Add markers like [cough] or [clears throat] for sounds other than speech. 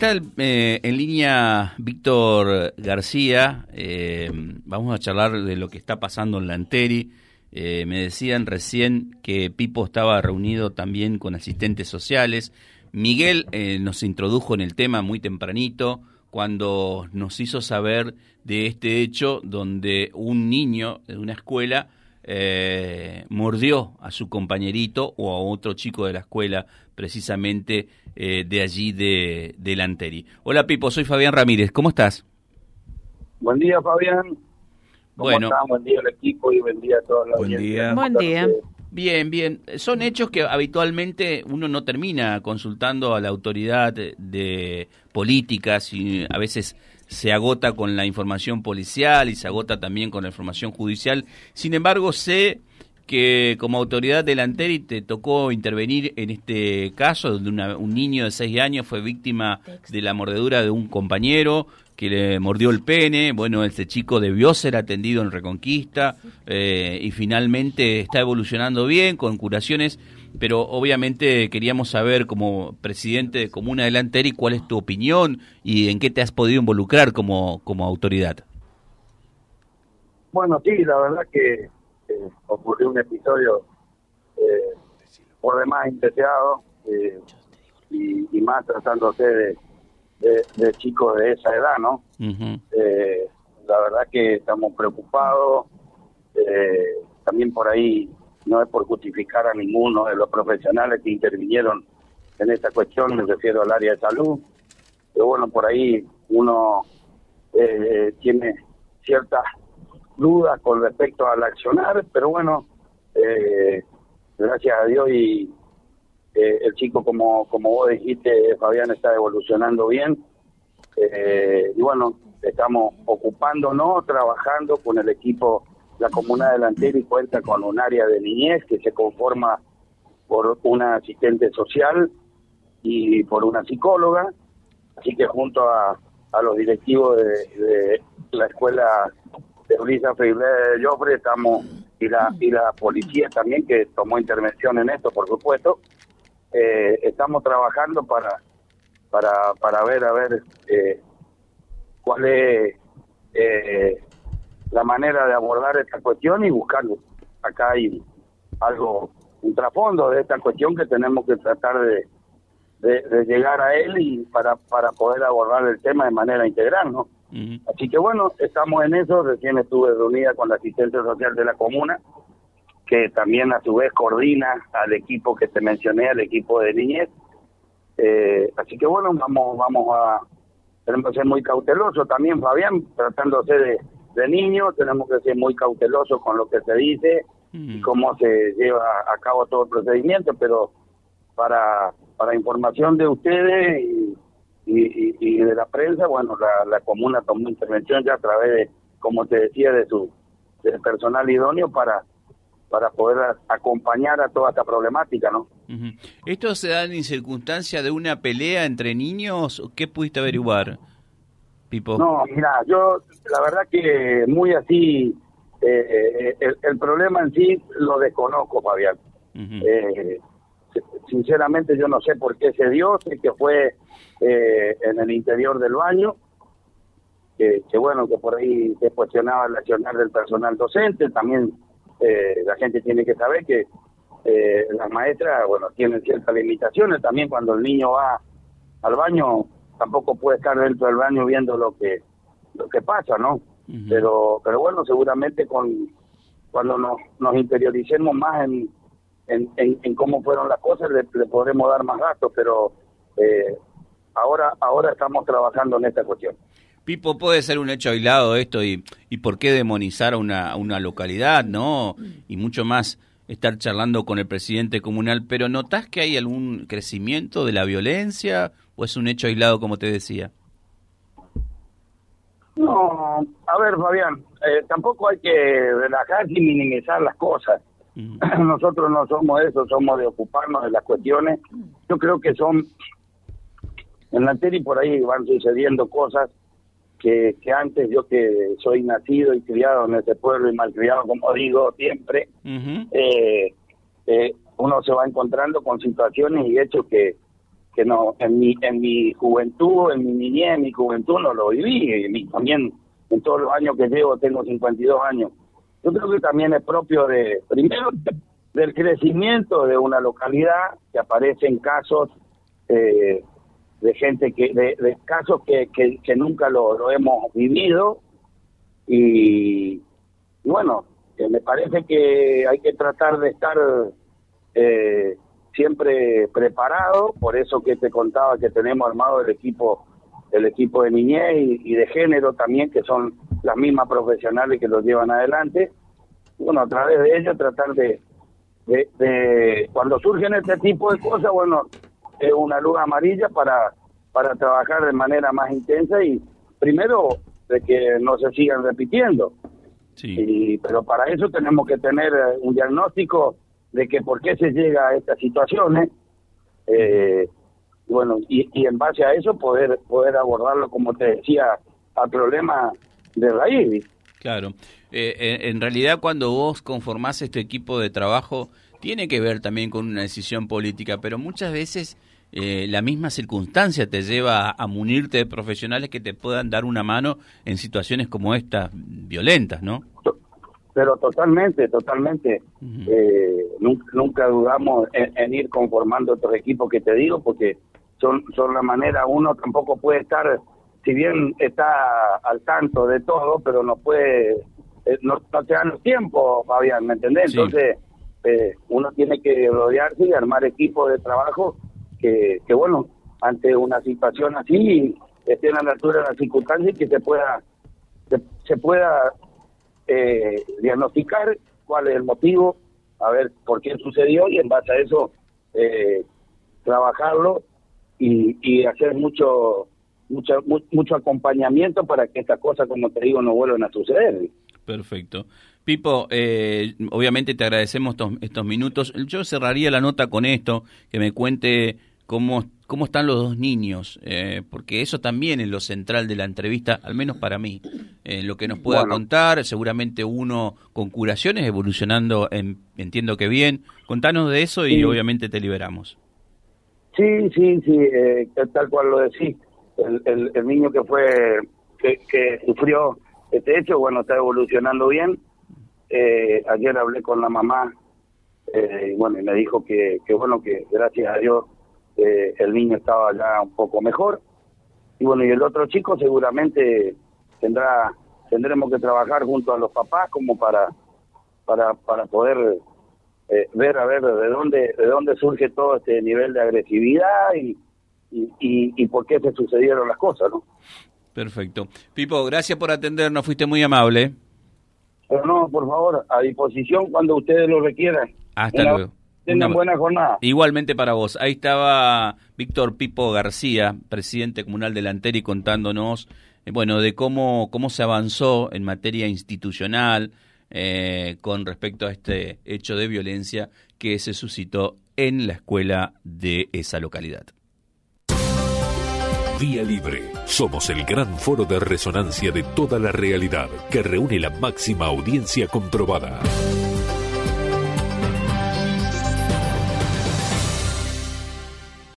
Está eh, en línea Víctor García, eh, vamos a charlar de lo que está pasando en la. Eh, me decían recién que Pipo estaba reunido también con asistentes sociales. Miguel nos introdujo en el tema muy tempranito cuando nos hizo saber de este hecho donde un niño de una escuela mordió a su compañerito o a otro chico de la escuela, precisamente eh, de allí de, de Anteri. Hola Pipo, soy Fabián Ramírez, ¿cómo estás? Buen día Fabián. bueno, Buen día al equipo y buen día a todos los Buen día. Buen día. Bien, bien. Son hechos que habitualmente uno no termina consultando a la autoridad de políticas y a veces se agota con la información policial y se agota también con la información judicial. Sin embargo, sé que como autoridad delantera y te tocó intervenir en este caso donde un niño de seis años fue víctima de la mordedura de un compañero que le mordió el pene. Bueno, ese chico debió ser atendido en Reconquista eh, y finalmente está evolucionando bien con curaciones pero obviamente queríamos saber como presidente de Comuna Delantera y cuál es tu opinión y en qué te has podido involucrar como, como autoridad. Bueno, sí, la verdad que eh, ocurrió un episodio eh, por demás indeseado eh, y, más tratándose de, de, chicos de esa edad, ¿no? la verdad que estamos preocupados, también por ahí no es por justificar a ninguno de los profesionales que intervinieron en esta cuestión, me refiero al área de salud, pero bueno, por ahí uno eh, tiene ciertas dudas con respecto al accionar, pero bueno, eh, gracias a Dios y eh, el chico, como, como vos dijiste, Fabián, está evolucionando bien. y bueno, estamos ocupándonos, trabajando con el equipo la comuna delantera y cuenta con un área de niñez que se conforma por una asistente social y por una psicóloga. Así que junto a, a los directivos de, la escuela de de Joffre estamos y la y la policía también que tomó intervención en esto, por supuesto. Eh, estamos trabajando para para para ver a ver eh, cuál es eh, la manera de abordar esta cuestión y buscarlo. Acá hay algo, un trasfondo de esta cuestión que tenemos que tratar de, de, llegar a él y para, para poder abordar el tema de manera integral, ¿no? Así que bueno, estamos en eso. Recién estuve reunida con la asistente social de la comuna, que también a su vez coordina al equipo que te mencioné, al equipo de niñez. Eh, así que bueno, vamos, vamos a, tenemos que ser muy cautelosos también, Fabián, tratándose de, de niños, tenemos que ser muy cautelosos con lo que se dice y cómo se lleva a cabo todo el procedimiento, pero para, para información de ustedes y, y, de la prensa, bueno, la, la, comuna tomó intervención ya a través de, como te decía, de su personal idóneo para para poder acompañar a toda esta problemática, ¿no? ¿Esto se da en circunstancia de una pelea entre niños? ¿Qué pudiste averiguar? No, mira, yo la verdad que muy así, eh, eh, el, problema en sí lo desconozco, Fabián. Eh, sinceramente yo no sé por qué se dio, sé que fue en el interior del baño, que, bueno, que por ahí se cuestionaba el accionar del personal docente, también la gente tiene que saber que las maestras, bueno, tienen ciertas limitaciones, también cuando el niño va al baño tampoco puede estar dentro del baño viendo lo que lo que pasa, ¿no? Pero pero bueno, seguramente con cuando nos, nos interioricemos más en, en, cómo fueron las cosas, le, podremos dar más datos, pero eh, ahora ahora estamos trabajando en esta cuestión. Pipo, puede ser un hecho aislado esto y, y por qué demonizar a una, una localidad, ¿no? Y mucho más estar charlando con el presidente comunal, pero ¿notás que hay algún crecimiento de la violencia o es un hecho aislado como te decía? No, a ver Fabián, eh, tampoco hay que relajar ni minimizar las cosas. [clears throat] Nosotros no somos eso, somos de ocuparnos de las cuestiones. Yo creo que son, en la tele por ahí van sucediendo cosas que, que antes yo que soy nacido y criado en ese pueblo y malcriado, como digo siempre, eh, eh, uno se va encontrando con situaciones y hechos que, que no en mi en mi juventud, en mi niñez, en mi juventud no lo viví, y también en todos los años que llevo, tengo 52 años. Yo creo que también es propio de, primero, del crecimiento de una localidad que aparecen casos eh, de gente que, de, casos que, que, nunca lo, hemos vivido. Y, bueno, me parece que hay que tratar de estar eh, siempre preparado, por eso que te contaba que tenemos armado el equipo el equipo de niñez y, de género también, que son las mismas profesionales que los llevan adelante. Bueno, a través de ellos tratar de, de, cuando surgen este tipo de cosas, bueno, es una luz amarilla para, para trabajar de manera más intensa y primero de que no se sigan repitiendo. Sí. pero para eso tenemos que tener un diagnóstico de que por qué se llega a estas situaciones, eh, bueno, y, y, en base a eso poder poder abordarlo, como te decía, al problema de raíz. Claro. Eh, en realidad, cuando vos conformás este equipo de trabajo, tiene que ver también con una decisión política, pero muchas veces eh, la misma circunstancia te lleva a, munirte de profesionales que te puedan dar una mano en situaciones como estas violentas, ¿no? pero totalmente, totalmente. eh, nunca, nunca, dudamos en, ir conformando otros equipos que te digo, porque son, son la manera, uno tampoco puede estar, si bien está al tanto de todo, pero no puede, eh, no, te dan los tiempos, Fabián, ¿me entendés? Entonces, eh, uno tiene que rodearse y armar equipos de trabajo que, que, bueno, ante una situación así, estén a la altura de la circunstancia y que se pueda, se pueda eh, diagnosticar cuál es el motivo, a ver por qué sucedió y en base a eso eh, trabajarlo y, y hacer mucho, mucho, mucho acompañamiento para que estas cosas, como te digo, no vuelvan a suceder. Perfecto. Pipo, eh, obviamente te agradecemos estos, estos minutos. Yo cerraría la nota con esto, que me cuente cómo, cómo están los dos niños, eh, porque eso también es lo central de la entrevista, al menos para mí. Eh, lo que nos pueda contar, seguramente uno con curaciones, evolucionando, entiendo que bien. Contanos de eso y obviamente te liberamos. Sí, sí, sí, eh, tal cual lo decís. El, el, niño que fue, que, que, sufrió este hecho, bueno, está evolucionando bien. ayer hablé con la mamá y bueno, y me dijo que, que bueno, que gracias a Dios el niño estaba ya un poco mejor. Y bueno, y el otro chico seguramente tendrá tendremos que trabajar junto a los papás como para para para poder eh, ver a ver de dónde de dónde surge todo este nivel de agresividad y, y, y, por qué se sucedieron las cosas, ¿no? Perfecto. Pipo, gracias por atendernos, fuiste muy amable. Pero no, por favor, a disposición cuando ustedes lo requieran. Hasta luego. Tengan buena jornada. Igualmente para vos. Ahí estaba Víctor Pipo García, presidente comunal de Lanteri, contándonos eh, bueno, de cómo, cómo se avanzó en materia institucional eh, con respecto a este hecho de violencia que se suscitó en la escuela de esa localidad. Vía Libre. Somos el gran foro de resonancia de toda la realidad que reúne la máxima audiencia comprobada.